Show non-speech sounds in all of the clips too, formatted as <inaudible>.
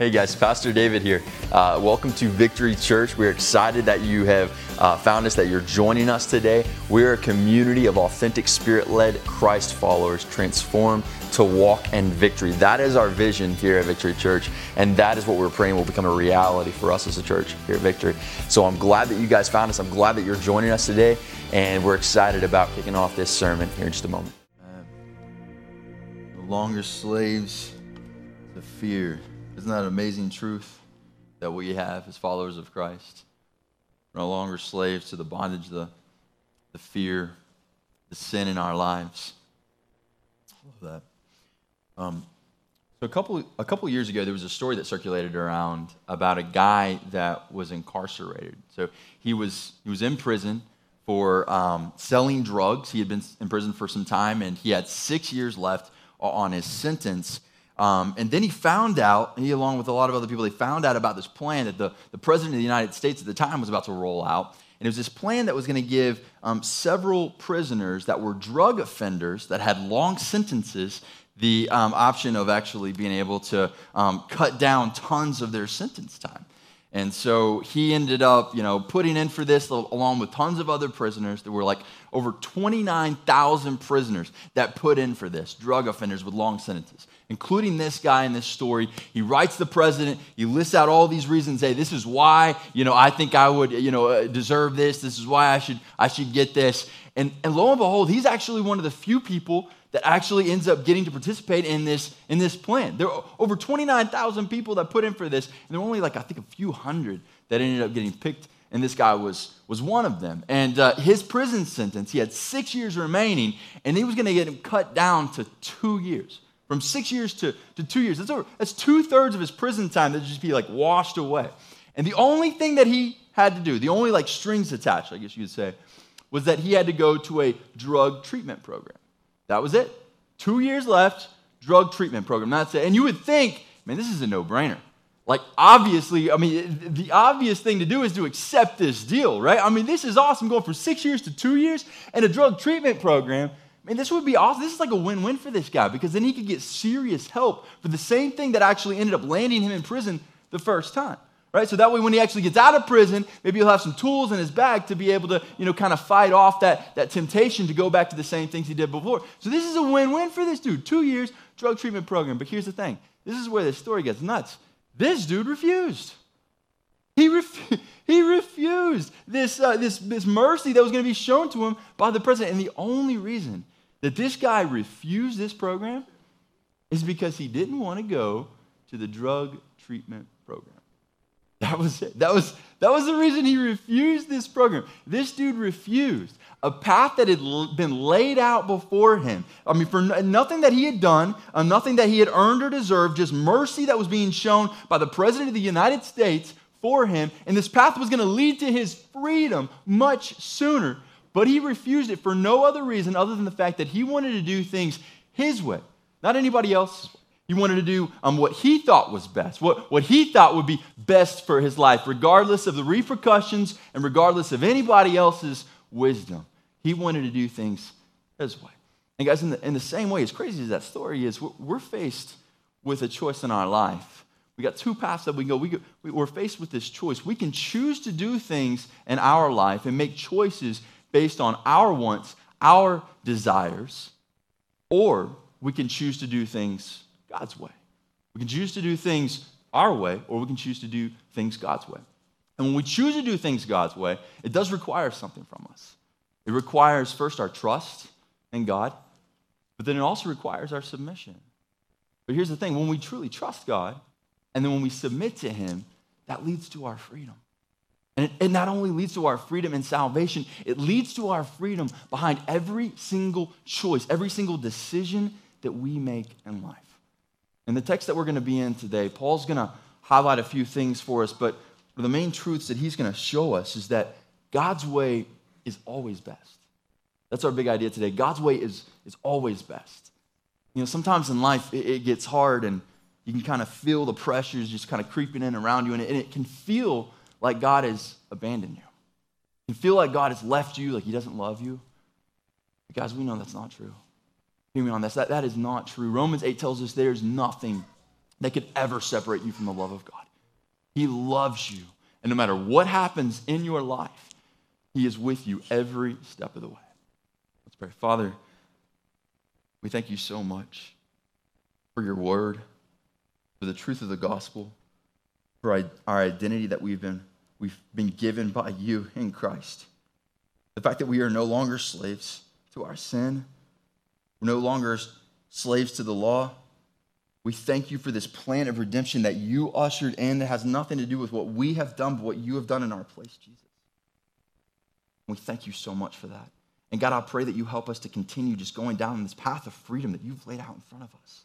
Hey guys, Pastor David here. Uh, welcome to Victory Church. We're excited that you have uh, found us, that you're joining us today. We're a community of authentic, spirit led Christ followers transformed to walk in victory. That is our vision here at Victory Church, and that is what we're praying will become a reality for us as a church here at Victory. So I'm glad that you guys found us. I'm glad that you're joining us today, and we're excited about kicking off this sermon here in just a moment. No longer slaves to fear. Isn't that an amazing truth that we have as followers of Christ? We're no longer slaves to the bondage, the, the fear, the sin in our lives. I love that. Um, so a couple a couple years ago, there was a story that circulated around about a guy that was incarcerated. So he was he was in prison for um, selling drugs. He had been in prison for some time, and he had six years left on his sentence. Um, and then he found out, he along with a lot of other people, they found out about this plan that the, the president of the United States at the time was about to roll out. And it was this plan that was going to give um, several prisoners that were drug offenders that had long sentences the um, option of actually being able to um, cut down tons of their sentence time. And so he ended up, you know, putting in for this along with tons of other prisoners. There were like over 29,000 prisoners that put in for this, drug offenders with long sentences, including this guy in this story. He writes the president, he lists out all these reasons, hey, this is why, you know, I think I would, you know, uh, deserve this. This is why I should I should get this. And and lo and behold, he's actually one of the few people that actually ends up getting to participate in this, in this plan. There are over 29,000 people that put in for this, and there were only like, I think, a few hundred that ended up getting picked, and this guy was, was one of them. And uh, his prison sentence, he had six years remaining, and he was going to get him cut down to two years. From six years to, to two years. That's, that's two thirds of his prison time that just be like washed away. And the only thing that he had to do, the only like strings attached, I guess you could say, was that he had to go to a drug treatment program. That was it. Two years left, drug treatment program. That's it. And you would think, man, this is a no brainer. Like, obviously, I mean, the obvious thing to do is to accept this deal, right? I mean, this is awesome going from six years to two years and a drug treatment program. Mean, this would be awesome. This is like a win win for this guy because then he could get serious help for the same thing that actually ended up landing him in prison the first time right? So that way, when he actually gets out of prison, maybe he'll have some tools in his bag to be able to, you know, kind of fight off that, that temptation to go back to the same things he did before. So this is a win-win for this dude. Two years drug treatment program. But here's the thing: this is where this story gets nuts. This dude refused. He, ref- <laughs> he refused this, uh, this, this mercy that was going to be shown to him by the president. And the only reason that this guy refused this program is because he didn't want to go to the drug treatment program. That was it. That was, that was the reason he refused this program. This dude refused a path that had been laid out before him. I mean, for nothing that he had done, uh, nothing that he had earned or deserved, just mercy that was being shown by the President of the United States for him. And this path was going to lead to his freedom much sooner. But he refused it for no other reason other than the fact that he wanted to do things his way, not anybody else's way. He wanted to do um, what he thought was best, what, what he thought would be best for his life, regardless of the repercussions and regardless of anybody else's wisdom. He wanted to do things his way. And, guys, in the, in the same way, as crazy as that story is, we're, we're faced with a choice in our life. We got two paths that we go. We go. We're faced with this choice. We can choose to do things in our life and make choices based on our wants, our desires, or we can choose to do things God's way. We can choose to do things our way, or we can choose to do things God's way. And when we choose to do things God's way, it does require something from us. It requires first our trust in God, but then it also requires our submission. But here's the thing when we truly trust God, and then when we submit to Him, that leads to our freedom. And it, not only leads to our freedom and salvation, it leads to our freedom behind every single choice, every single decision that we make in life. In the text that we're going to be in today, Paul's going to highlight a few things for us, but the main truths that he's going to show us is that God's way is always best. That's our big idea today. God's way is, is always best. You know, sometimes in life it, it gets hard and you can kind of feel the pressures just kind of creeping in around you, and it, and it can feel like God has abandoned you. You feel like God has left you, like he doesn't love you. But guys, we know that's not true. Hear me on this. That, that is not true. Romans 8 tells us there's nothing that could ever separate you from the love of God. He loves you. And no matter what happens in your life, He is with you every step of the way. Let's pray. Father, we thank you so much for your word, for the truth of the gospel, for our identity that we've been, we've been given by you in Christ. The fact that we are no longer slaves to our sin, we're no longer slaves to the law. We thank you for this plan of redemption that you ushered in that has nothing to do with what we have done, but what you have done in our place, Jesus. We thank you so much for that. And God, I pray that you help us to continue just going down this path of freedom that you've laid out in front of us.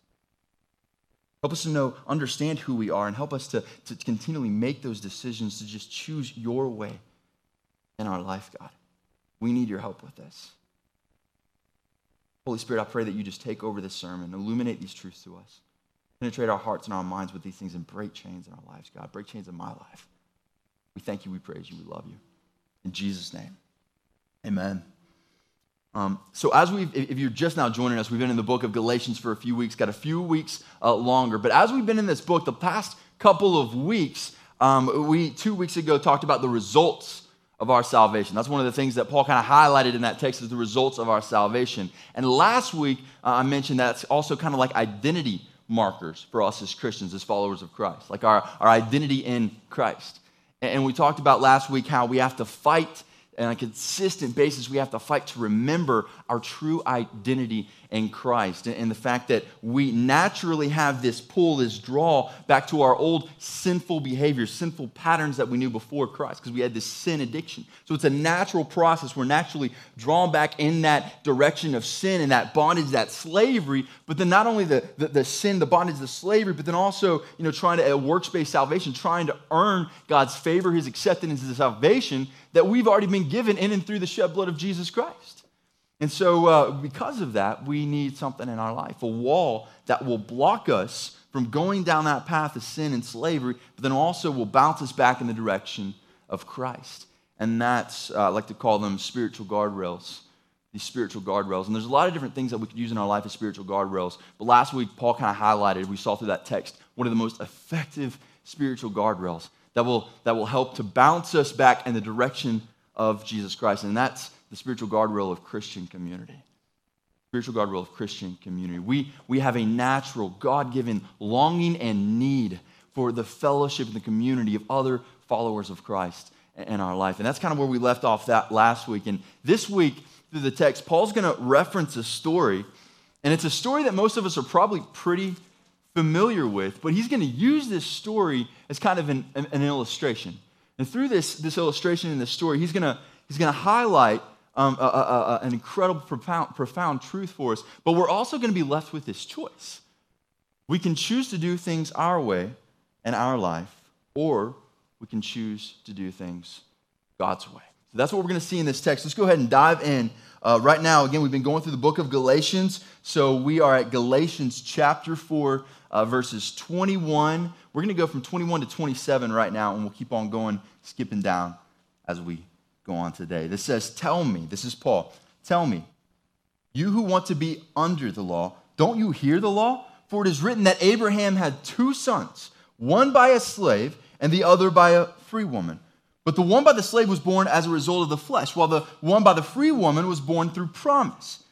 Help us to know, understand who we are, and help us to, to continually make those decisions to just choose your way in our life, God. We need your help with this. Holy Spirit, I pray that you just take over this sermon, illuminate these truths to us, penetrate our hearts and our minds with these things, and break chains in our lives, God. Break chains in my life. We thank you, we praise you, we love you. In Jesus' name, amen. Um, so, as we, if you're just now joining us, we've been in the book of Galatians for a few weeks, got a few weeks uh, longer. But as we've been in this book, the past couple of weeks, um, we two weeks ago talked about the results of our salvation. That's one of the things that Paul kind of highlighted in that text is the results of our salvation. And last week, uh, I mentioned that's also kind of like identity markers for us as Christians, as followers of Christ, like our, our identity in Christ. And, and we talked about last week how we have to fight on a consistent basis, we have to fight to remember our true identity in Christ and the fact that we naturally have this pull, this draw back to our old sinful behaviors, sinful patterns that we knew before Christ because we had this sin addiction. So it's a natural process. We're naturally drawn back in that direction of sin and that bondage, that slavery, but then not only the, the, the sin, the bondage, the slavery, but then also, you know, trying to, a works-based salvation, trying to earn God's favor, his acceptance, his salvation that we've already been given in and through the shed blood of Jesus Christ. And so, uh, because of that, we need something in our life a wall that will block us from going down that path of sin and slavery, but then also will bounce us back in the direction of Christ. And that's, uh, I like to call them spiritual guardrails, these spiritual guardrails. And there's a lot of different things that we could use in our life as spiritual guardrails. But last week, Paul kind of highlighted, we saw through that text, one of the most effective spiritual guardrails that will, that will help to bounce us back in the direction of Jesus Christ. And that's the spiritual guardrail of Christian community. Spiritual guardrail of Christian community. We, we have a natural, God given longing and need for the fellowship and the community of other followers of Christ in our life. And that's kind of where we left off that last week. And this week, through the text, Paul's going to reference a story. And it's a story that most of us are probably pretty familiar with, but he's going to use this story as kind of an, an, an illustration. And through this, this illustration in this story, he's going to, he's going to highlight um, a, a, a, an incredible, profound, profound truth for us. But we're also going to be left with this choice. We can choose to do things our way in our life, or we can choose to do things God's way. So that's what we're going to see in this text. Let's go ahead and dive in. Uh, right now, again, we've been going through the book of Galatians. So we are at Galatians chapter 4, uh, verses 21. We're going to go from 21 to 27 right now, and we'll keep on going, skipping down as we go on today. This says, Tell me, this is Paul, tell me, you who want to be under the law, don't you hear the law? For it is written that Abraham had two sons, one by a slave and the other by a free woman. But the one by the slave was born as a result of the flesh, while the one by the free woman was born through promise.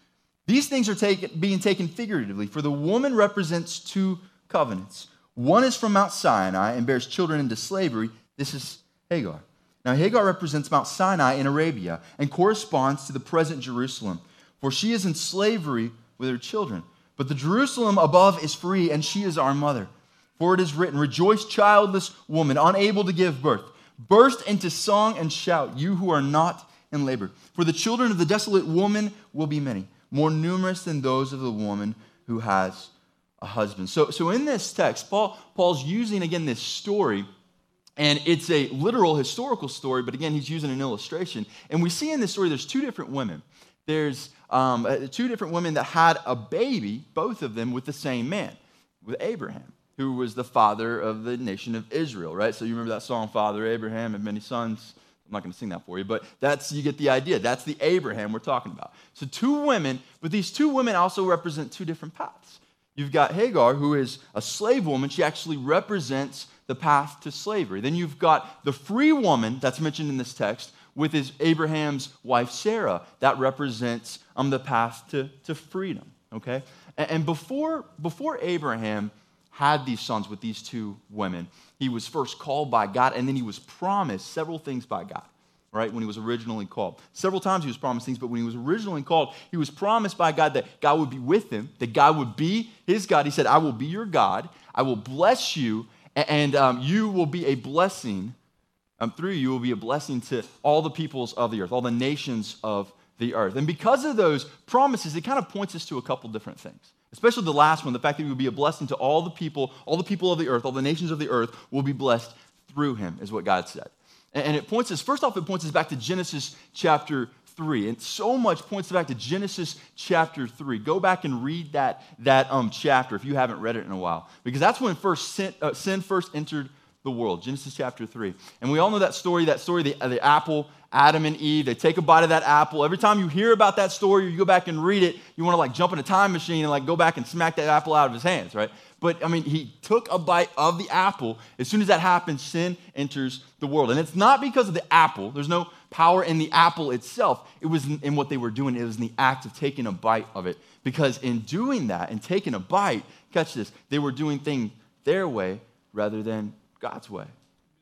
These things are being taken figuratively, for the woman represents two covenants. One is from Mount Sinai and bears children into slavery. This is Hagar. Now, Hagar represents Mount Sinai in Arabia and corresponds to the present Jerusalem, for she is in slavery with her children. But the Jerusalem above is free, and she is our mother. For it is written, Rejoice, childless woman, unable to give birth. Burst into song and shout, you who are not in labor. For the children of the desolate woman will be many, more numerous than those of the woman who has a husband. So, so in this text, Paul, Paul's using again this story, and it's a literal historical story, but again, he's using an illustration. And we see in this story there's two different women. There's um, uh, two different women that had a baby, both of them with the same man, with Abraham, who was the father of the nation of Israel, right? So you remember that song, Father Abraham and many sons. I'm not going to sing that for you, but that's you get the idea. That's the Abraham we're talking about. So two women, but these two women also represent two different paths. You've got Hagar, who is a slave woman. She actually represents the path to slavery. Then you've got the free woman that's mentioned in this text with his Abraham's wife Sarah. That represents um, the path to, to freedom. Okay? And, and before, before Abraham had these sons with these two women, he was first called by God, and then he was promised several things by God right, when he was originally called. Several times he was promised things, but when he was originally called, he was promised by God that God would be with him, that God would be his God. He said, I will be your God, I will bless you, and um, you will be a blessing. Um, through you will be a blessing to all the peoples of the earth, all the nations of the earth. And because of those promises, it kind of points us to a couple different things. Especially the last one, the fact that he will be a blessing to all the people, all the people of the earth, all the nations of the earth will be blessed through him, is what God said. And it points us, first off, it points us back to Genesis chapter 3. And so much points back to Genesis chapter 3. Go back and read that, that um, chapter if you haven't read it in a while. Because that's when first sin, uh, sin first entered the world, Genesis chapter 3. And we all know that story, that story, the, the apple, Adam and Eve, they take a bite of that apple. Every time you hear about that story or you go back and read it, you want to like jump in a time machine and like go back and smack that apple out of his hands, right? But I mean, he took a bite of the apple. As soon as that happens, sin enters the world. And it's not because of the apple. There's no power in the apple itself. It was in what they were doing. It was in the act of taking a bite of it. Because in doing that and taking a bite, catch this, they were doing things their way rather than God's way,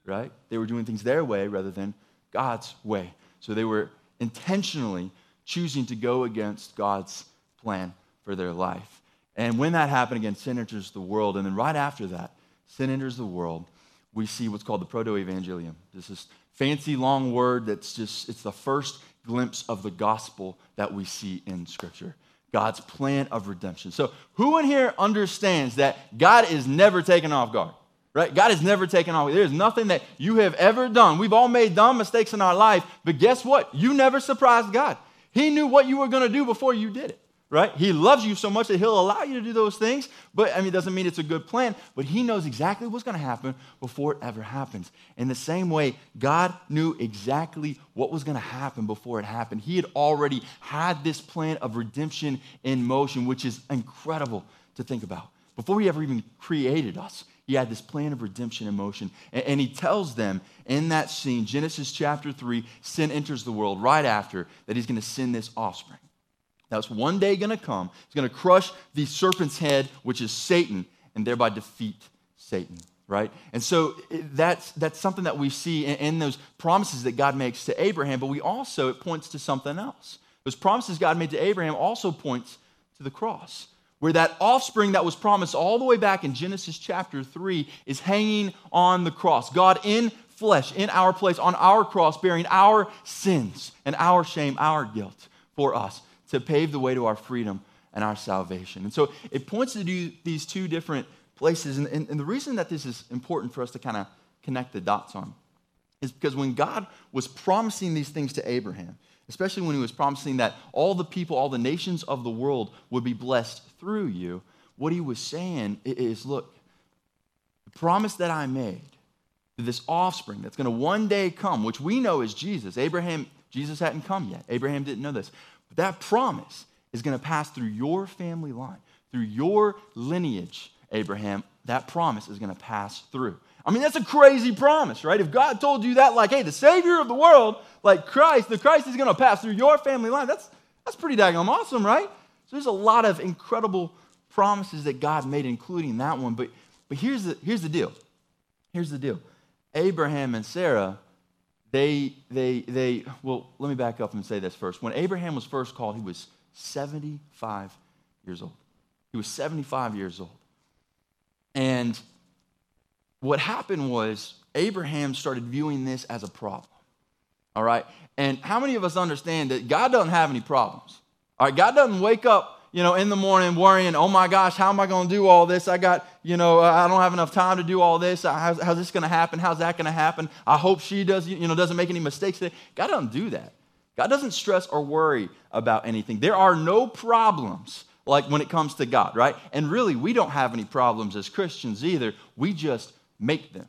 right? They were doing things their way rather than God's way. So they were intentionally choosing to go against God's plan for their life. And when that happened again, sin enters the world. And then right after that, sin enters the world, we see what's called the proto-evangelium. This is fancy long word that's just, it's the first glimpse of the gospel that we see in Scripture. God's plan of redemption. So, who in here understands that God is never taken off guard? Right? God has never taken off. There's nothing that you have ever done. We've all made dumb mistakes in our life, but guess what? You never surprised God. He knew what you were going to do before you did it right? He loves you so much that he'll allow you to do those things. But I mean, it doesn't mean it's a good plan, but he knows exactly what's going to happen before it ever happens. In the same way, God knew exactly what was going to happen before it happened. He had already had this plan of redemption in motion, which is incredible to think about. Before he ever even created us, he had this plan of redemption in motion. And, and he tells them in that scene, Genesis chapter 3, sin enters the world right after that he's going to send this offspring. That's one day going to come. He's going to crush the serpent's head, which is Satan, and thereby defeat Satan, right? And so that's, that's something that we see in, in those promises that God makes to Abraham, but we also, it points to something else. Those promises God made to Abraham also points to the cross, where that offspring that was promised all the way back in Genesis chapter 3 is hanging on the cross. God in flesh, in our place, on our cross, bearing our sins and our shame, our guilt for us to pave the way to our freedom and our salvation. And so it points to these two different places. And, and, and the reason that this is important for us to kind of connect the dots on is because when God was promising these things to Abraham, especially when he was promising that all the people, all the nations of the world would be blessed through you, what he was saying is look, the promise that I made to this offspring that's going to one day come, which we know is Jesus. Abraham, Jesus hadn't come yet. Abraham didn't know this. But that promise is going to pass through your family line, through your lineage, Abraham. That promise is going to pass through. I mean, that's a crazy promise, right? If God told you that, like, hey, the Savior of the world, like Christ, the Christ is going to pass through your family line, that's, that's pretty daggone awesome, right? So there's a lot of incredible promises that God made, including that one. But, but here's, the, here's the deal. Here's the deal. Abraham and Sarah they, they, they, well, let me back up and say this first. When Abraham was first called, he was 75 years old. He was 75 years old. And what happened was Abraham started viewing this as a problem. All right? And how many of us understand that God doesn't have any problems? All right? God doesn't wake up you know, in the morning worrying, oh my gosh, how am I going to do all this? I got, you know, uh, I don't have enough time to do all this. Uh, how's, how's this going to happen? How's that going to happen? I hope she does, you know, doesn't make any mistakes. God doesn't do that. God doesn't stress or worry about anything. There are no problems like when it comes to God, right? And really, we don't have any problems as Christians either. We just make them.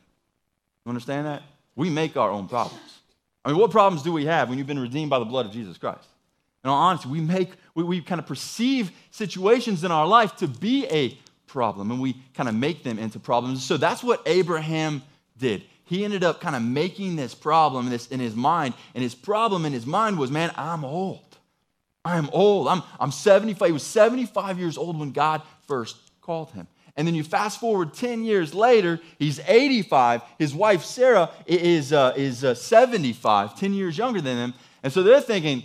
You understand that? We make our own problems. I mean, what problems do we have when you've been redeemed by the blood of Jesus Christ? In all honesty, we make we, we kind of perceive situations in our life to be a problem and we kind of make them into problems. So that's what Abraham did. He ended up kind of making this problem this in his mind, and his problem in his mind was, man, I'm old. I'm old. I'm, I'm 75. He was 75 years old when God first called him. And then you fast forward 10 years later, he's 85. His wife, Sarah, is, uh, is uh, 75, 10 years younger than him. And so they're thinking,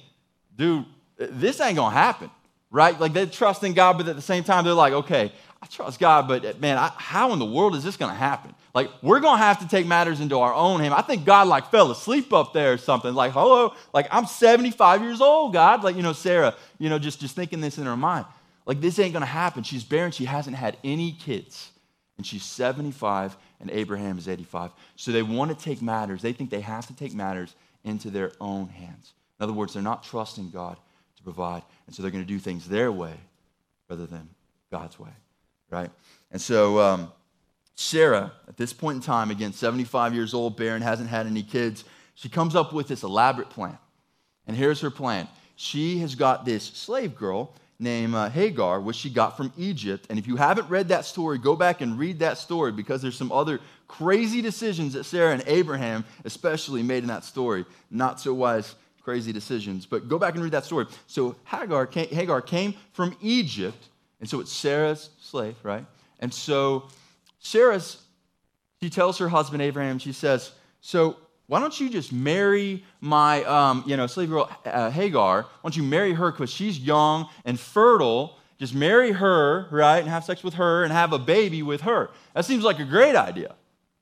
dude, this ain't to happen, right? Like they're trusting God, but at the same time, they're like, okay, I trust God, but man, I, how in the world is this to happen? Like, we're to have to take matters into our own hands. I think God, like, fell asleep up there or something. Like, hello, like, I'm 75 years old, God. Like, you know, Sarah, you know, just, just thinking this in her mind. Like, this ain't to happen. She's barren. She hasn't had any kids. And she's 75, and Abraham is 85. So they want to take matters. They think they have to take matters into their own hands. In other words, they're not trusting God to provide. And so they're going to do things their way rather than God's way, right? And so um, Sarah, at this point in time, again, 75 years old, barren, hasn't had any kids, she comes up with this elaborate plan. And here's her plan. She has got this slave girl named uh, Hagar, which she got from Egypt. And if you haven't read that story, go back and read that story because there's some other crazy decisions that Sarah and Abraham, especially, made in that story. Not so wise, crazy decisions. But go back and read that story. So Hagar came, Hagar came from Egypt, and so it's Sarah's slave, right? And so Sarah's, she tells her husband Abraham, she says, So why don't you just marry my, um, you know, slave girl uh, Hagar? Why don't you marry her because she's young and fertile? Just marry her, right, and have sex with her and have a baby with her. That seems like a great idea,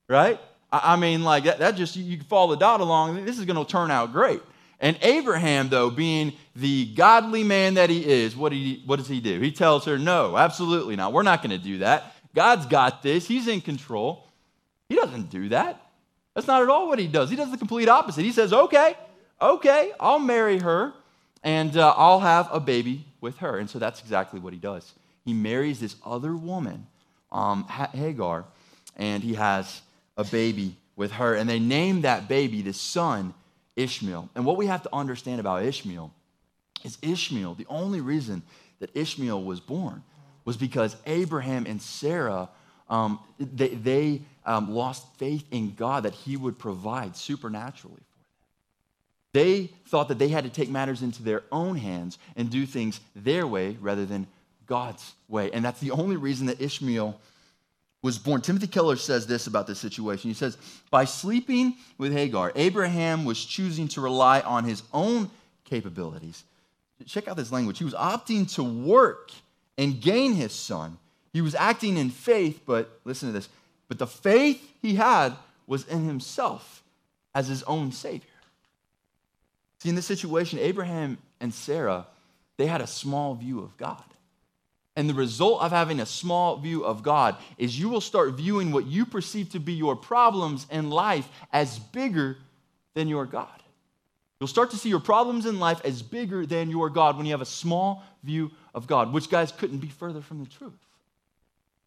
right? I, I mean, like that, that just, you, you follow the dot along, this is going to turn out great. And Abraham, though, being the godly man that he is, what, he, what does he do? He tells her, No, absolutely not. We're not going to do that. God's got this, He's in control. He doesn't do that. That's not at all what He does. He does the complete opposite. He says, Okay, okay, I'll marry her and uh, I'll have a baby with her. And so that's exactly what He does. He marries this other woman, um, Hagar, and he has a baby with her. And they name that baby, the son, Ishmael. And what we have to understand about Ishmael is Ishmael, the only reason that Ishmael was born was because Abraham and Sarah, um, they, they um, lost faith in God that he would provide supernaturally for them. They thought that they had to take matters into their own hands and do things their way rather than God's way. And that's the only reason that Ishmael was born. Timothy Keller says this about this situation. He says, By sleeping with Hagar, Abraham was choosing to rely on his own capabilities. Check out this language. He was opting to work and gain his son. He was acting in faith, but listen to this. But the faith he had was in himself as his own Savior. See, in this situation, Abraham and Sarah, they had a small view of God. And the result of having a small view of God is you will start viewing what you perceive to be your problems in life as bigger than your God. You'll start to see your problems in life as bigger than your God when you have a small view of God, which, guys, couldn't be further from the truth.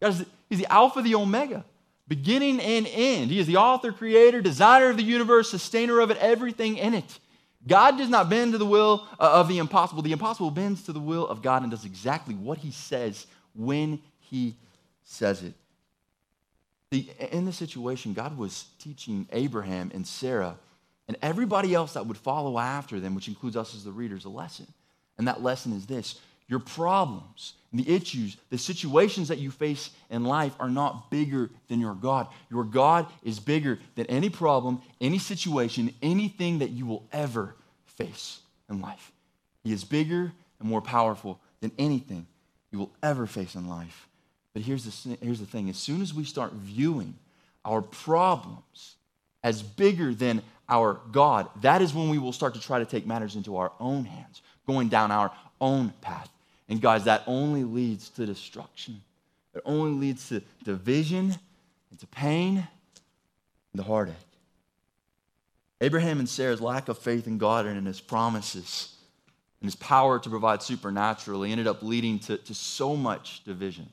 Guys, he's the Alpha, the Omega, beginning and end. He is the author, creator, designer of the universe, sustainer of it, everything in it. God does not bend to the will uh, of the impossible. The impossible bends to the will of God and does exactly what he says when he says it. The, in this situation, God was teaching Abraham and Sarah and everybody else that would follow after them, which includes us as the readers, a lesson. And that lesson is this your problems the issues, the situations that you face in life are not bigger than your God. Your God is bigger than any problem, any situation, anything that you will ever face in life. He is bigger and more powerful than anything you will ever face in life. But here's the, here's the thing as soon as we start viewing our problems as bigger than our God, that is when we will start to try to take matters into our own hands, going down our own path. And guys, that only leads to destruction. It only leads to division and to pain and to heartache. Abraham and Sarah's lack of faith in God and in his promises and his power to provide supernaturally ended up leading to, to so much division.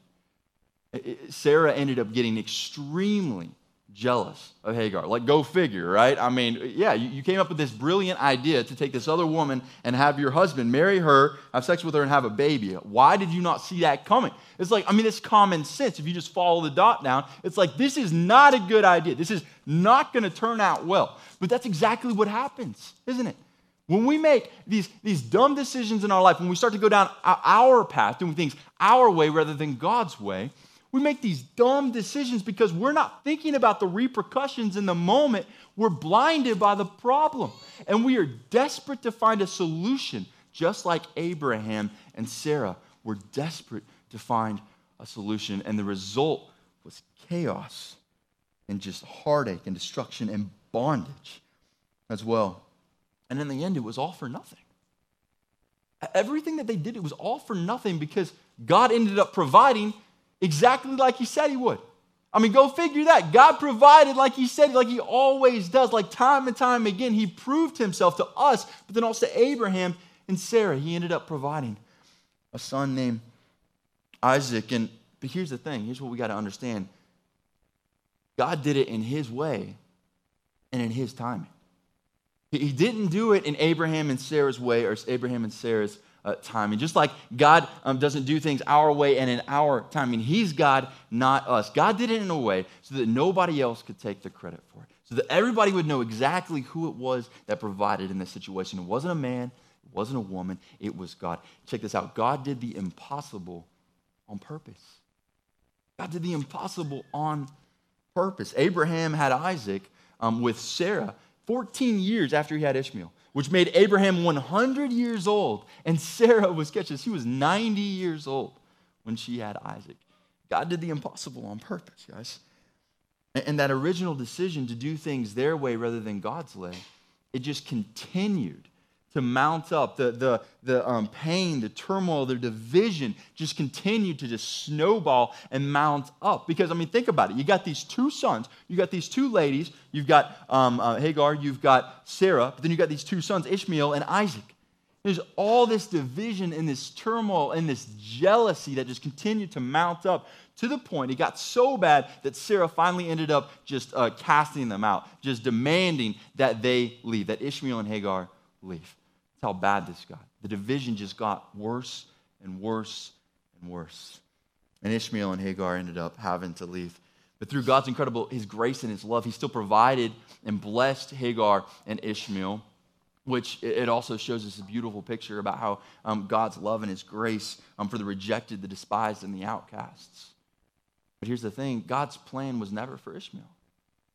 Sarah ended up getting extremely jealous of Hagar. Like, go figure, right? I mean, yeah, you, you, came up with this brilliant idea to take this other woman and have your husband marry her, have sex with her, and have a baby. Why did you not see that coming? It's like, I mean, it's common sense. If you just follow the dot down, it's like, this is not a good idea. This is not going to turn out well. But that's exactly what happens, isn't it? When we make these, these dumb decisions in our life, when we start to go down our path, doing things our way rather than God's way, we make these dumb decisions because we're not thinking about the repercussions in the moment. We're blinded by the problem. And we are desperate to find a solution, just like Abraham and Sarah were desperate to find a solution. And the result was chaos and just heartache and destruction and bondage as well. And in the end, it was all for nothing. Everything that they did, it was all for nothing because God ended up providing exactly like he said he would. I mean, go figure that. God provided like he said, like he always does, like time and time again. He proved himself to us, but then also Abraham and Sarah. He ended up providing a son named Isaac. And but here's the thing here's what we got to understand God did it in his way and in his timing. He didn't do it in Abraham and Sarah's way or Abraham and Sarah's uh, timing. Just like God um, doesn't do things our way and in our timing, He's God, not us. God did it in a way so that nobody else could take the credit for it, so that everybody would know exactly who it was that provided in this situation. It wasn't a man, it wasn't a woman, it was God. Check this out God did the impossible on purpose. God did the impossible on purpose. Abraham had Isaac um, with Sarah 14 years after he had Ishmael which made Abraham 100 years old. And Sarah was, catch this, she was 90 years old when she had Isaac. God did the impossible on purpose, guys. And that original decision to do things their way rather than God's way, it just continued to mount up. The, the, the um, pain, the turmoil, the division just continued to just snowball and mount up. Because, I mean, think about it. You got these two sons, you got these two ladies, you've got um, uh, Hagar, you've got Sarah, but then you got these two sons, Ishmael and Isaac. There's all this division and this turmoil and this jealousy that just continued to mount up to the point it got so bad that Sarah finally ended up just uh, casting them out, just demanding that they leave, that Ishmael and Hagar leave. That's how bad this got. The division just got worse and worse and worse. And Ishmael and Hagar ended up having to leave. But through God's incredible, his grace and his love, he still provided and blessed Hagar and Ishmael, which it also shows us a beautiful picture about how um, God's love and his grace um, for the rejected, the despised, and the outcasts. But here's the thing God's plan was never for Ishmael.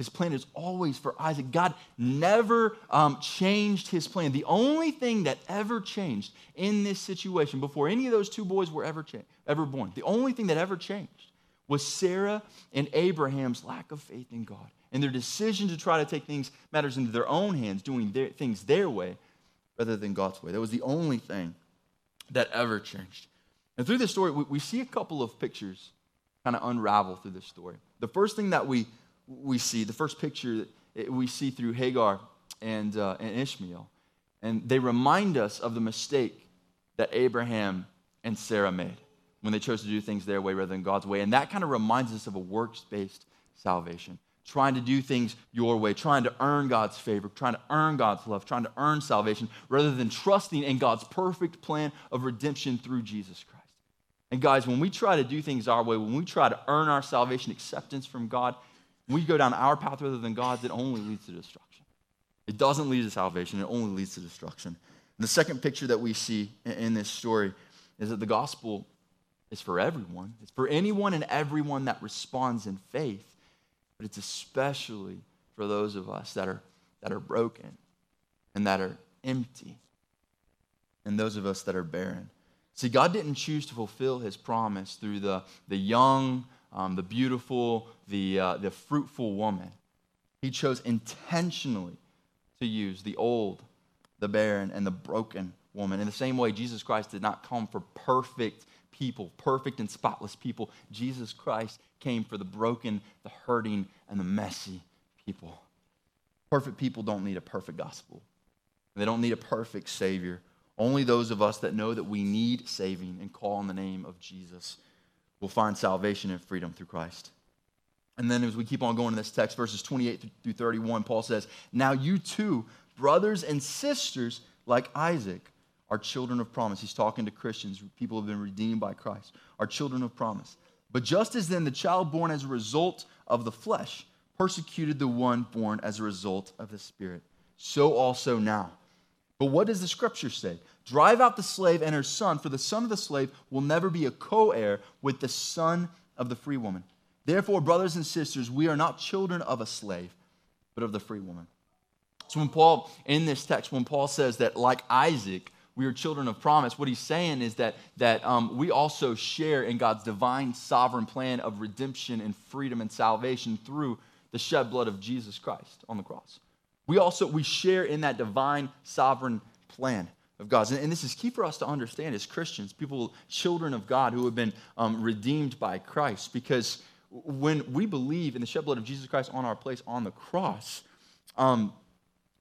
His plan is always for Isaac. God never um, changed his plan. The only thing that ever changed in this situation before any of those two boys were ever, cha- ever born, the only thing that ever changed was Sarah and Abraham's lack of faith in God and their decision to try to take things, matters into their own hands, doing their, things their way rather than God's way. That was the only thing that ever changed. And through this story, we, we see a couple of pictures kind of unravel through this story. The first thing that we we see, the first picture that we see through Hagar and, uh, and Ishmael. And they remind us of the mistake that Abraham and Sarah made when they chose to do things their way rather than God's way. And that kind of reminds us of a works based salvation. Trying to do things your way, trying to earn God's favor, trying to earn God's love, trying to earn salvation, rather than trusting in God's perfect plan of redemption through Jesus Christ. And guys, when we try to do things our way, when we try to earn our salvation acceptance from God, we go down our path rather than God's, it only leads to destruction. It doesn't lead to salvation, it only leads to destruction. The second picture that we see in this story is that the gospel is for everyone. It's for anyone and everyone that responds in faith, but it's especially for those of us that are, that are broken and that are empty, and those of us that are barren. See, God didn't choose to fulfill his promise through the, the young, um, the beautiful, the, uh, the fruitful woman. He chose intentionally to use the old, the barren, and the broken woman. In the same way, Jesus Christ did not come for perfect people, perfect and spotless people. Jesus Christ came for the broken, the hurting, and the messy people. Perfect people don't need a perfect gospel, they don't need a perfect Savior. Only those of us that know that we need saving and call on the name of Jesus will find salvation and freedom through Christ. And then as we keep on going in this text, verses 28 through 31, Paul says, Now you too, brothers and sisters like Isaac, are children of promise. He's talking to Christians, people who have been redeemed by Christ, are children of promise. But just as then the child born as a result of the flesh persecuted the one born as a result of the Spirit, so also now. But what does the scripture say? Drive out the slave and her son, for the son of the slave will never be a co heir with the son of the free woman. Therefore, brothers and sisters, we are not children of a slave, but of the free woman. So, when Paul, in this text, when Paul says that, like Isaac, we are children of promise, what he's saying is that, that um, we also share in God's divine sovereign plan of redemption and freedom and salvation through the shed blood of Jesus Christ on the cross. We also we share in that divine sovereign plan of God's. And, this is key for us to understand as Christians, people, children of God who have been um, redeemed by Christ, because when we believe in the shed blood of Jesus Christ on our place on the cross, um,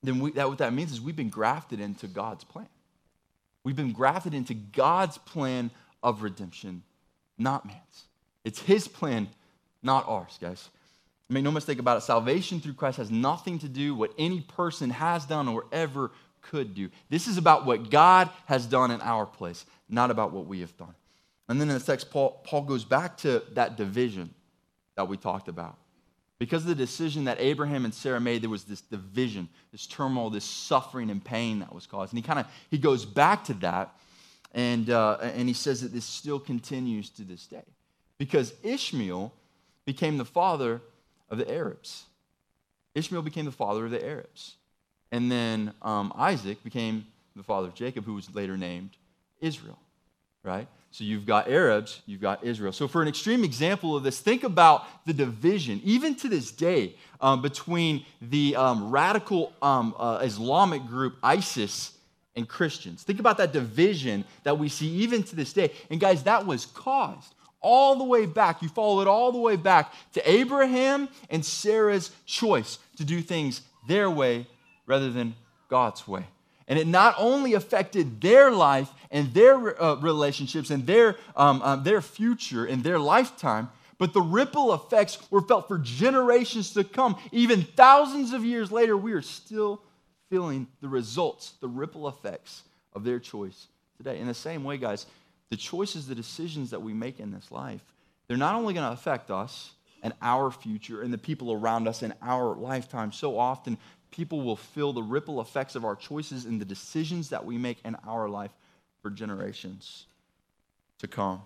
then we, that, what that means is we've been grafted into God's plan. We've been grafted into God's plan of redemption, not man's. It's His plan, not ours, guys. Make no mistake about it, salvation through Christ has nothing to do what any person has done or ever could do. This is about what God has done in our place, not about what we have done. And then in the text, Paul, Paul goes back to that division that we talked about. Because of the decision that Abraham and Sarah made, there was this division, this turmoil, this suffering and pain that was caused. And he kind of he goes back to that, and uh, and he says that this still continues to this day, because Ishmael became the father of the Arabs. Ishmael became the father of the Arabs, and then um, Isaac became the father of Jacob, who was later named Israel. Right. So you've got Arabs, you've got Israel. So, for an extreme example of this, think about the division, even to this day, um, between the um, radical um, uh, Islamic group ISIS and Christians. Think about that division that we see even to this day. And, guys, that was caused all the way back. You follow it all the way back to Abraham and Sarah's choice to do things their way rather than God's way. And it not only affected their life and their uh, relationships and their, um, um, their future and their lifetime, but the ripple effects were felt for generations to come. Even thousands of years later, we are still feeling the results, the ripple effects of their choice today. In the same way, guys, the choices, the decisions that we make in this life, they're not only going to affect us and our future and the people around us in our lifetime. So often, people will feel the ripple effects of our choices and the decisions that we make in our life for generations to come.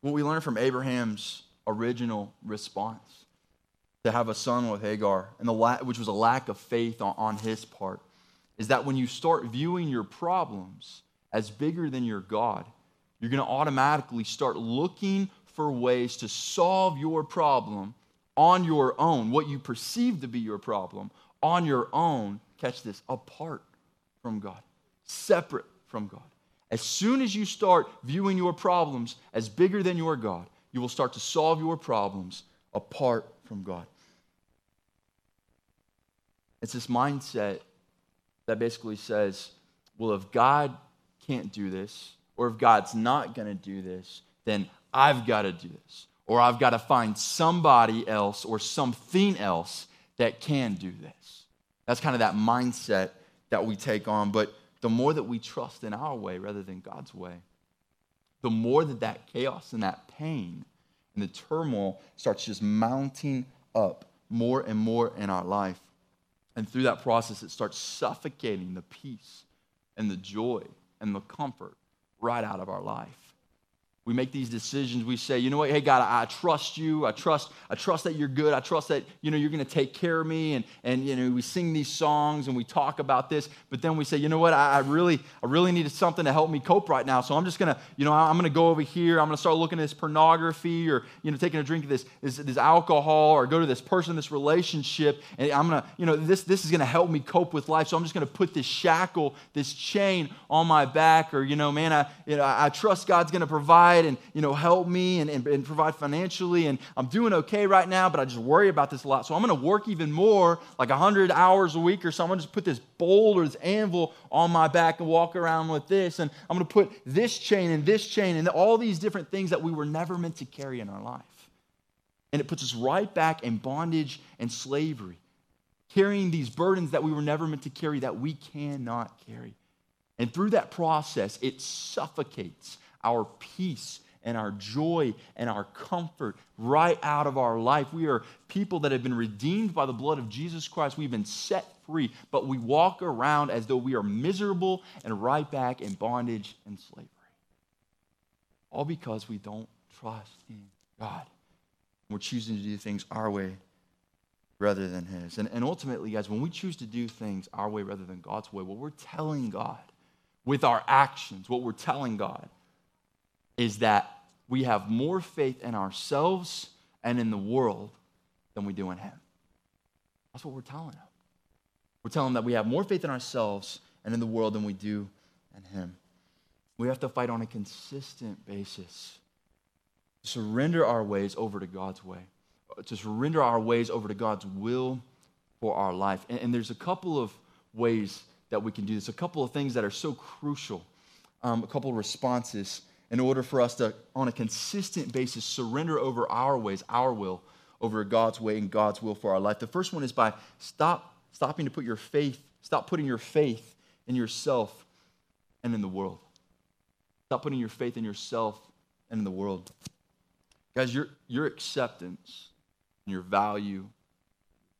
What we learn from Abraham's original response to have a son with Hagar, and the la- which was a lack of faith on, on his part, is that when you start viewing your problems as bigger than your God, you're going to automatically start looking for ways to solve your problem on your own, what you perceive to be your problem, on your own, catch this, apart from God, separate from God. As soon as you start viewing your problems as bigger than your God, you will start to solve your problems apart from God. It's this mindset that basically says, well, if God can't do this, or if God's not going to do this, then I've got to do this. Or I've got to find somebody else or something else that can do this. That's kind of that mindset that we take on. But the more that we trust in our way rather than God's way, the more that that chaos and that pain and the turmoil starts just mounting up more and more in our life. And through that process, it starts suffocating the peace and the joy and the comfort right out of our life we make these decisions. We say you know what? Hey god I, I, trust you. I trust i trust that you're good. I trust that you know you're going to take care of me. And and you know we sing these songs and we talk about this but then we say you know what? I, I really i really needed something to help me cope right now so i'm just going to you know i'm going to go over here. I'm going to start looking at this pornography or you know taking a drink of this, this this alcohol or go to this person this relationship and i'm going to you know this this is going to help me cope with life so i'm just going to put this shackle this chain on my back or you know man i you know i trust god's going to provide provide and you know help me and, and, and provide financially and i'm doing okay right now but i just worry about this a lot. So i'm going to work even more like 100 hours a week or so i'm going to just put this bowl or this anvil on my back and walk around with this. And i'm going to put this chain and this chain and all these different things that we were never meant to carry in our life. And it puts us right back in bondage and slavery, carrying these burdens that we were never meant to carry, that we cannot carry. And through that process, it suffocates our peace and our joy and our comfort right out of our life. We are people that have been redeemed by the blood of Jesus Christ. We've been set free, but we walk around as though we are miserable and right back in bondage and slavery. All because we don't trust in God. We're choosing to do things our way rather than His. And, and ultimately, guys, when we choose to do things our way rather than God's way, what we're telling God with our actions, what we're telling God is that we have more faith in ourselves and in the world than we do in Him. That's what we're telling Him. We're telling Him that we have more faith in ourselves and in the world than we do in Him. We have to fight on a consistent basis. Surrender our ways over to God's way, to surrender our ways over to God's will for our life. And, and there's a couple of ways that we can do this, a couple of things that are so crucial, um, a couple of responses in order for us to, on a consistent basis, surrender over our ways, our will, over God's way and God's will for our life. The first one is by stop, stopping to put your faith, stop putting your faith in yourself and in the world. Stop putting your faith in yourself and in the world. Guys, your, your acceptance and your value,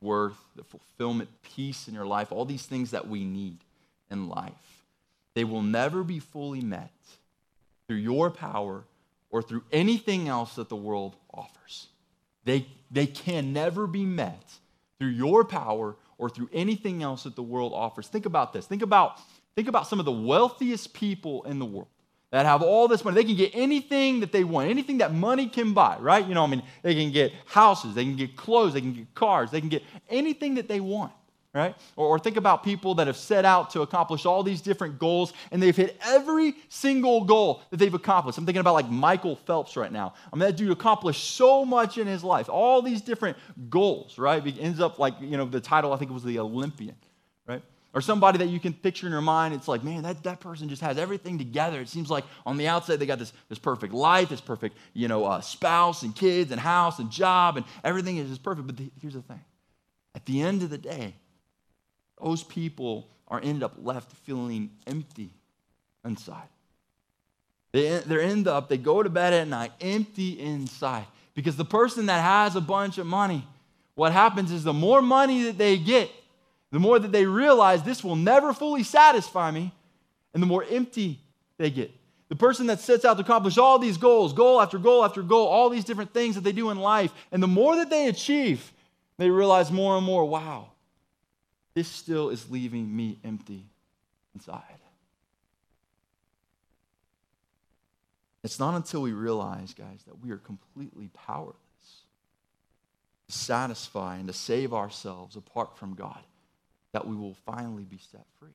worth, the fulfillment, peace in your life, all these things that we need in life, they will never be fully met through your power or through anything else that the world offers. They, they can never be met through your power or through anything else that the world offers. Think about this. Think about, think about some of the wealthiest people in the world that have all this money. They can get anything that they want, anything that money can buy, right? You know, I mean, they can get houses, they can get clothes, they can get cars, they can get anything that they want right? Or, or, think about people that have set out to accomplish all these different goals and they've hit every single goal that they've accomplished. I'm thinking about like Michael Phelps right now. I mean, that dude accomplished so much in his life, all these different goals, right? He ends up like, you know, the title, I think it was the Olympian, right? Or somebody that you can picture in your mind, it's like, man, that, that person just has everything together. It seems like on the outside they got this, this perfect life, this perfect, you know, uh, spouse and kids and house and job and everything is just perfect. But the, here's the thing. At the end of the day, those people are ended up left feeling empty inside. They, they end up, they go to bed at night empty inside. Because the person that has a bunch of money, what happens is the more money that they get, the more that they realize this will never fully satisfy me, and the more empty they get. The person that sets out to accomplish all these goals, goal after goal after goal, all these different things that they do in life, and the more that they achieve, they realize more and more, wow, this still is leaving me empty inside. It's not until we realize, guys, that we are completely powerless to satisfy and to save ourselves apart from God that we will finally be set free.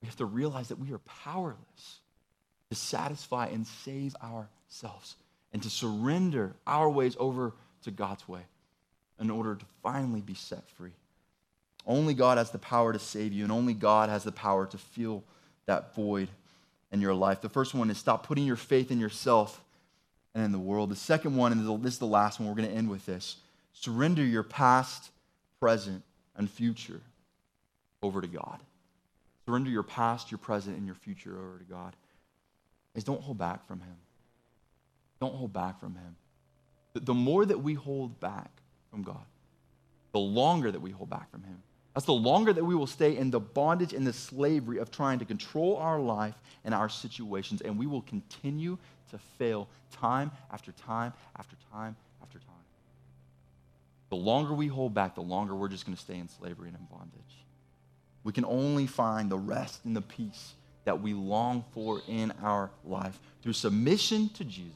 We have to realize that we are powerless to satisfy and save ourselves and to surrender our ways over to God's way in order to finally be set free. Only God has the power to save you, and only God has the power to fill that void in your life. The first one is stop putting your faith in yourself and in the world. The second one, and this is the last one, we're going to end with this surrender your past, present, and future over to God. Surrender your past, your present, and your future over to God. Is don't hold back from Him. Don't hold back from Him. The more that we hold back from God, the longer that we hold back from Him, that's the longer that we will stay in the bondage and the slavery of trying to control our life and our situations, and we will continue to fail time after time after time after time. The longer we hold back, the longer we're just going to stay in slavery and in bondage. We can only find the rest and the peace that we long for in our life through submission to Jesus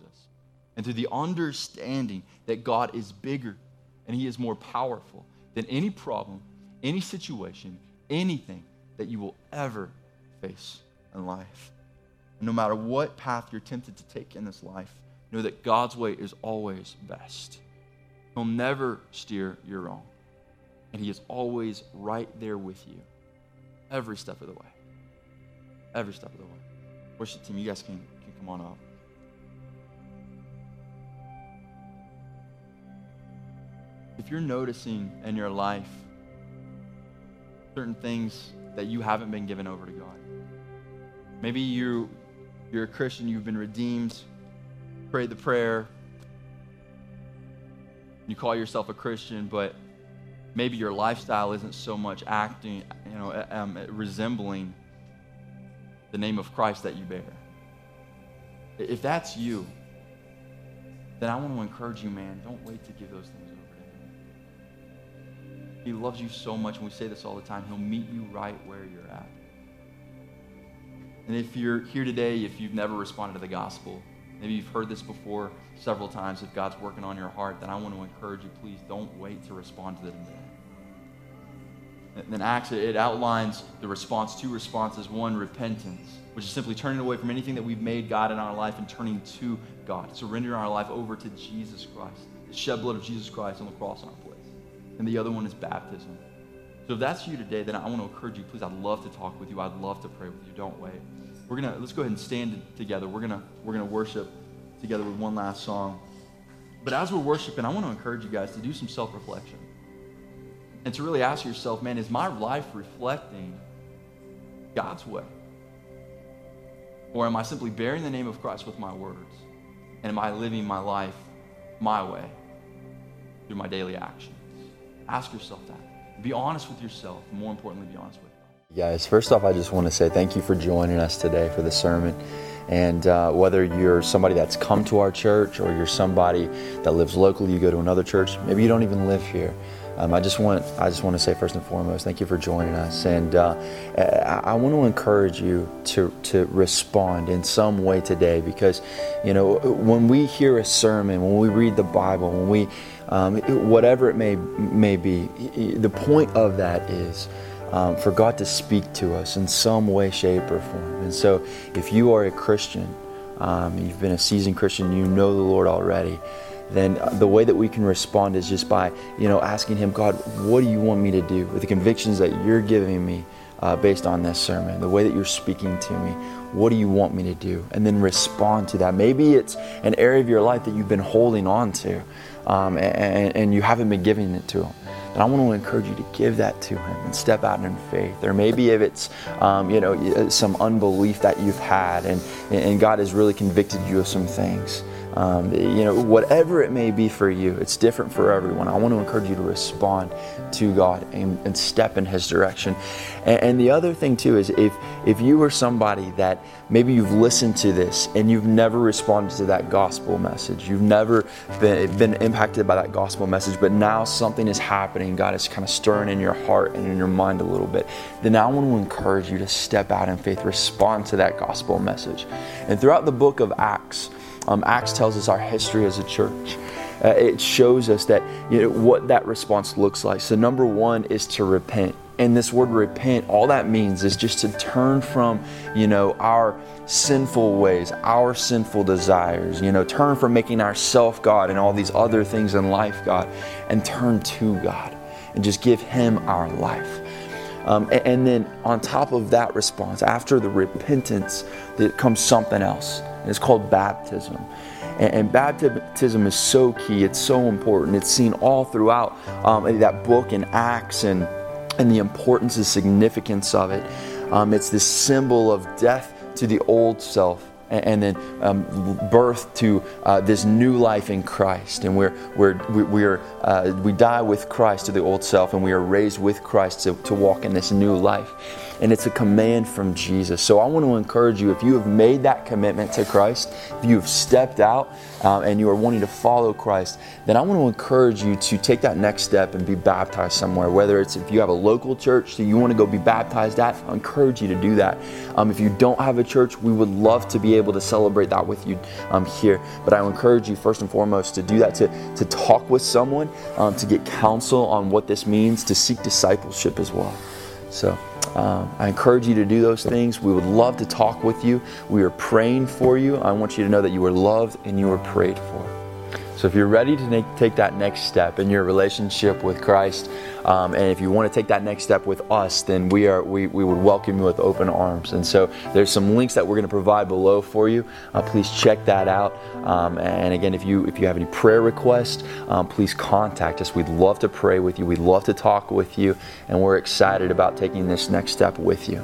and through the understanding that God is bigger and He is more powerful than any problem any situation, anything that you will ever face in life. no matter what path you're tempted to take in this life, know that God's way is always best. He'll never steer you wrong. And He is always right there with you every step of the way. Every step of the way. Worship team, you guys can, can come on up. if you're noticing in your life certain things that you haven't been given over to God, maybe you, you're a Christian, you've been redeemed, prayed the prayer, you call yourself a Christian, but maybe your lifestyle isn't so much acting, you know, um, resembling the name of Christ that you bear. If that's you, then I want to encourage you, man, don't wait to give those things. He loves you so much, and we say this all the time. He'll meet you right where you're at. And if you're here today, if you've never responded to the gospel, maybe you've heard this before several times, if God's working on your heart, then I want to encourage you, please don't wait to respond to it today. Then Acts, it outlines the response, two responses. One, repentance, which is simply turning away from anything that we've made God in our life and turning to God, surrendering our life over to Jesus Christ, the shed blood of Jesus Christ on the cross on our place. And the other one is baptism. So if that's you today, then I want to encourage you, please, I'd love to talk with you. I'd love to pray with you. Don't wait. We're gonna let's go ahead and stand together. We're gonna we're gonna worship together with one last song. But as we're worshiping, I want to encourage you guys to do some self-reflection. And to really ask yourself, man, is my life reflecting God's way? Or am I simply bearing the name of Christ with my words? And am I living my life my way through my daily actions? Ask yourself that. Be honest with yourself. More importantly, be honest with God. Guys, first off, I just want to say thank you for joining us today for the sermon. And uh, whether you're somebody that's come to our church or you're somebody that lives locally, you go to another church, maybe you don't even live here. Um, I just want I just want to say first and foremost, thank you for joining us, and uh, I, I, want to encourage you to to respond in some way today because, you know, when we hear a sermon, when we read the Bible, when we um, whatever it may may be, the point of that is. Um, for God to speak to us in some way, shape, or form. And so, if you are a Christian, um, you've been a seasoned Christian, you know the Lord already, then the way that we can respond is just by, you know, asking Him, God, what do you want me to do with the convictions that you're giving me uh, based on this sermon, the way that you're speaking to me? What do you want me to do? And then respond to that. Maybe it's an area of your life that you've been holding on to um, and, and you haven't been giving it to Him. And I want to encourage you to give that to Him and step out in faith. Or maybe if it's, um, you know, some unbelief that you've had and, and God has really convicted you of some things. Um, you know, whatever it may be for you, it's different for everyone. I want to encourage you to respond to God and, and step in His direction. And, and, the other thing too is if if you are somebody that maybe you've listened to this and you've never responded to that gospel message, you've never been, been impacted by that gospel message, but now something is happening, God is kind of stirring in your heart and in your mind a little bit, then I want to encourage you to step out in faith, respond to that gospel message. And throughout the book of Acts, um, Acts tells us our history as a church. Uh, it shows us that you know what that response looks like. So number one is to repent. And this word repent, all that means is just to turn from, you know, our sinful ways, our sinful desires, you know, turn from making ourself God and all these other things in life God, and turn to God and just give Him our life. Um, and, and then on top of that response, after the repentance, there comes something else and it's called baptism. And, and, baptism is so key, it's so important. It's seen all throughout um, that book in Acts and, and the importance and significance of it. Um, it's this symbol of death to the old self and then um, birth to uh, this new life in Christ. And we're, we're, we, are, uh, we die with Christ to the old self, and we are raised with Christ to, to walk in this new life. And it's a command from Jesus. So I want to encourage you if you have made that commitment to Christ, if you have stepped out um, and you are wanting to follow Christ, then I want to encourage you to take that next step and be baptized somewhere. Whether it's if you have a local church that you want to go be baptized at, I encourage you to do that. Um, if you don't have a church, we would love to be able to celebrate that with you um, here. But I encourage you first and foremost to do that, to, to talk with someone, um, to get counsel on what this means, to seek discipleship as well. So um, I encourage you to do those things. We would love to talk with you. We are praying for you. I want you to know that you are loved and you are prayed for. So if you're ready to make, take that next step in your relationship with Christ, um, and if you want to take that next step with us, then we are we, we would welcome you with open arms. And so there's some links that we're going to provide below for you. Uh, please check that out. Um, and again, if you if you have any prayer requests, um, please contact us. We'd love to pray with you. We'd love to talk with you, and we're excited about taking this next step with you.